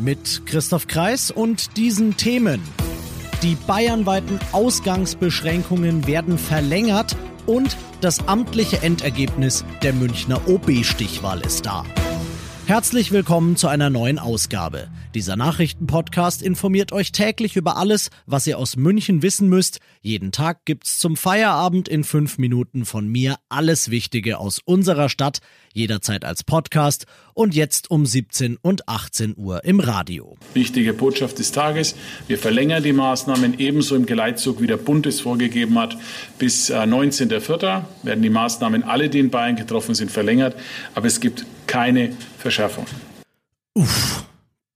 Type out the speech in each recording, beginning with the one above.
Mit Christoph Kreis und diesen Themen. Die bayernweiten Ausgangsbeschränkungen werden verlängert und das amtliche Endergebnis der Münchner OB-Stichwahl ist da. Herzlich willkommen zu einer neuen Ausgabe. Dieser Nachrichtenpodcast informiert euch täglich über alles, was ihr aus München wissen müsst. Jeden Tag gibt's zum Feierabend in fünf Minuten von mir alles Wichtige aus unserer Stadt, jederzeit als Podcast und jetzt um 17 und 18 Uhr im Radio. Wichtige Botschaft des Tages. Wir verlängern die Maßnahmen ebenso im Geleitzug, wie der Bund es vorgegeben hat. Bis 19.04. Äh, werden die Maßnahmen alle, die in Bayern getroffen sind, verlängert. Aber es gibt keine Verschärfung. Uff.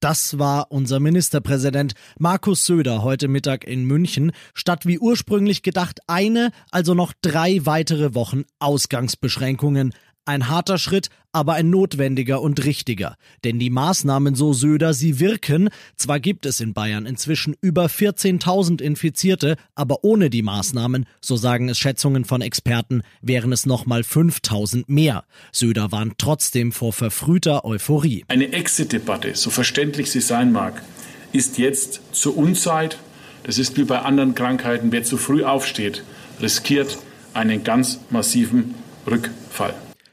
Das war unser Ministerpräsident Markus Söder heute Mittag in München. Statt wie ursprünglich gedacht eine, also noch drei weitere Wochen Ausgangsbeschränkungen. Ein harter Schritt, aber ein notwendiger und richtiger. Denn die Maßnahmen, so Söder, sie wirken. Zwar gibt es in Bayern inzwischen über 14.000 Infizierte, aber ohne die Maßnahmen, so sagen es Schätzungen von Experten, wären es nochmal 5.000 mehr. Söder warnt trotzdem vor verfrühter Euphorie. Eine Exit-Debatte, so verständlich sie sein mag, ist jetzt zur Unzeit. Das ist wie bei anderen Krankheiten. Wer zu früh aufsteht, riskiert einen ganz massiven Rückfall.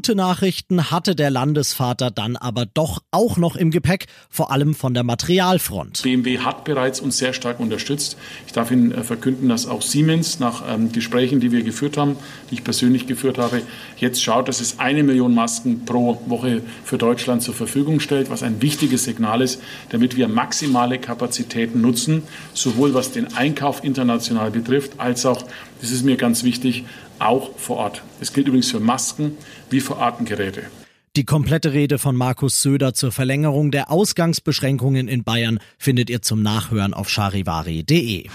Gute Nachrichten hatte der Landesvater dann aber doch auch noch im Gepäck, vor allem von der Materialfront. BMW hat bereits uns sehr stark unterstützt. Ich darf Ihnen äh, verkünden, dass auch Siemens nach ähm, Gesprächen, die wir geführt haben, die ich persönlich geführt habe, jetzt schaut, dass es eine Million Masken pro Woche für Deutschland zur Verfügung stellt, was ein wichtiges Signal ist, damit wir maximale Kapazitäten nutzen, sowohl was den Einkauf international betrifft, als auch, das ist mir ganz wichtig, auch vor Ort. Es gilt übrigens für Masken wie für Atemgeräte. Die komplette Rede von Markus Söder zur Verlängerung der Ausgangsbeschränkungen in Bayern findet ihr zum Nachhören auf charivari.de.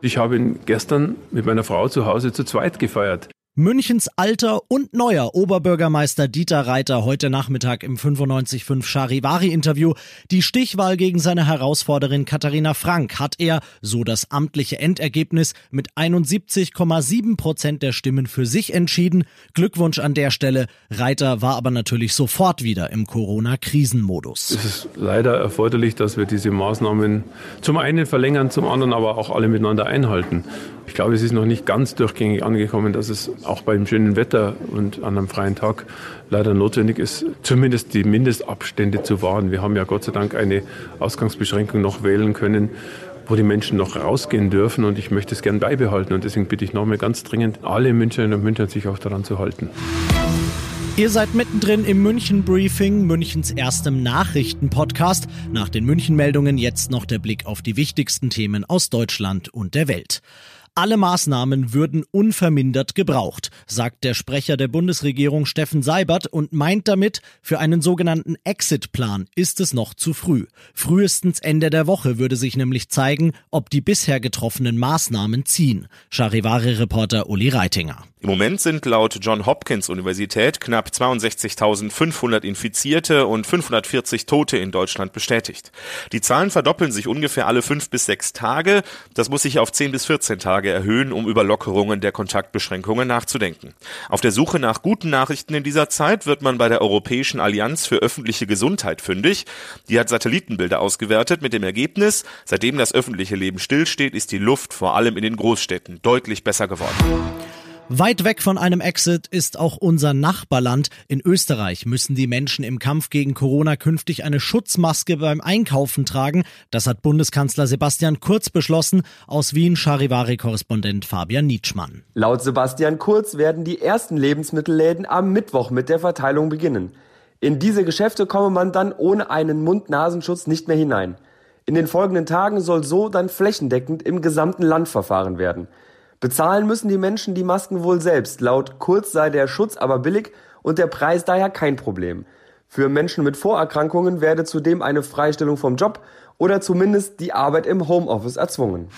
Ich habe ihn gestern mit meiner Frau zu Hause zu zweit gefeiert. Münchens alter und neuer Oberbürgermeister Dieter Reiter heute Nachmittag im 95.5 Charivari-Interview. Die Stichwahl gegen seine Herausforderin Katharina Frank hat er, so das amtliche Endergebnis, mit 71,7 Prozent der Stimmen für sich entschieden. Glückwunsch an der Stelle. Reiter war aber natürlich sofort wieder im Corona-Krisenmodus. Es ist leider erforderlich, dass wir diese Maßnahmen zum einen verlängern, zum anderen aber auch alle miteinander einhalten. Ich glaube, es ist noch nicht ganz durchgängig angekommen, dass es auch beim schönen Wetter und an einem freien Tag leider notwendig ist, zumindest die Mindestabstände zu wahren. Wir haben ja Gott sei Dank eine Ausgangsbeschränkung noch wählen können, wo die Menschen noch rausgehen dürfen und ich möchte es gern beibehalten und deswegen bitte ich nochmal ganz dringend alle Münchnerinnen und Münchner sich auch daran zu halten. Ihr seid mittendrin im München Briefing, Münchens erstem Nachrichtenpodcast. Nach den München Meldungen jetzt noch der Blick auf die wichtigsten Themen aus Deutschland und der Welt. Alle Maßnahmen würden unvermindert gebraucht, sagt der Sprecher der Bundesregierung Steffen Seibert und meint damit, für einen sogenannten Exit-Plan ist es noch zu früh. Frühestens Ende der Woche würde sich nämlich zeigen, ob die bisher getroffenen Maßnahmen ziehen. Charivari-Reporter Uli Reitinger. Im Moment sind laut John Hopkins Universität knapp 62.500 Infizierte und 540 Tote in Deutschland bestätigt. Die Zahlen verdoppeln sich ungefähr alle fünf bis sechs Tage. Das muss sich auf zehn bis 14 Tage erhöhen, um über Lockerungen der Kontaktbeschränkungen nachzudenken. Auf der Suche nach guten Nachrichten in dieser Zeit wird man bei der Europäischen Allianz für öffentliche Gesundheit fündig. Die hat Satellitenbilder ausgewertet mit dem Ergebnis, seitdem das öffentliche Leben stillsteht, ist die Luft vor allem in den Großstädten deutlich besser geworden. Weit weg von einem Exit ist auch unser Nachbarland. In Österreich müssen die Menschen im Kampf gegen Corona künftig eine Schutzmaske beim Einkaufen tragen. Das hat Bundeskanzler Sebastian Kurz beschlossen. Aus Wien Charivari-Korrespondent Fabian Nietzschmann. Laut Sebastian Kurz werden die ersten Lebensmittelläden am Mittwoch mit der Verteilung beginnen. In diese Geschäfte komme man dann ohne einen Mund-Nasenschutz nicht mehr hinein. In den folgenden Tagen soll so dann flächendeckend im gesamten Land verfahren werden. Bezahlen müssen die Menschen die Masken wohl selbst. Laut Kurz sei der Schutz aber billig und der Preis daher kein Problem. Für Menschen mit Vorerkrankungen werde zudem eine Freistellung vom Job oder zumindest die Arbeit im Homeoffice erzwungen.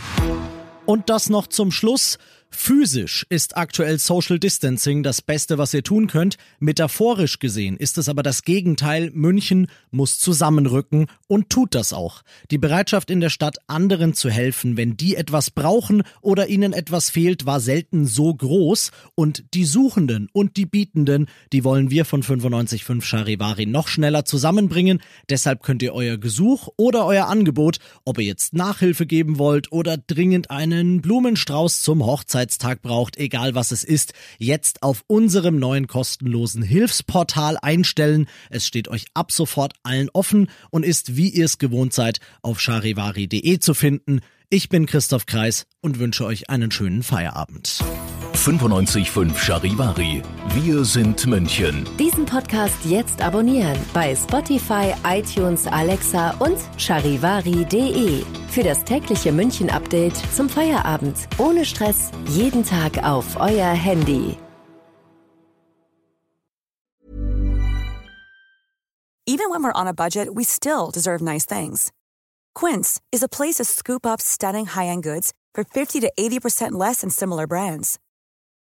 Und das noch zum Schluss. Physisch ist aktuell Social Distancing das Beste, was ihr tun könnt. Metaphorisch gesehen ist es aber das Gegenteil. München muss zusammenrücken und tut das auch. Die Bereitschaft in der Stadt, anderen zu helfen, wenn die etwas brauchen oder ihnen etwas fehlt, war selten so groß. Und die Suchenden und die Bietenden, die wollen wir von 955 Charivari noch schneller zusammenbringen. Deshalb könnt ihr euer Gesuch oder euer Angebot, ob ihr jetzt Nachhilfe geben wollt oder dringend einen Blumenstrauß zum Hochzeit Arbeitstag braucht, egal was es ist, jetzt auf unserem neuen kostenlosen Hilfsportal einstellen. Es steht euch ab sofort allen offen und ist, wie ihr es gewohnt seid, auf charivari.de zu finden. Ich bin Christoph Kreis und wünsche euch einen schönen Feierabend. 955 Charivari. Wir sind München. Diesen Podcast jetzt abonnieren bei Spotify, iTunes, Alexa und charivari.de. Für das tägliche München-Update zum Feierabend. Ohne Stress. Jeden Tag auf euer Handy. Even when we're on a budget, we still deserve nice things. Quince is a place to scoop up stunning high-end goods for 50 to 80% less than similar brands.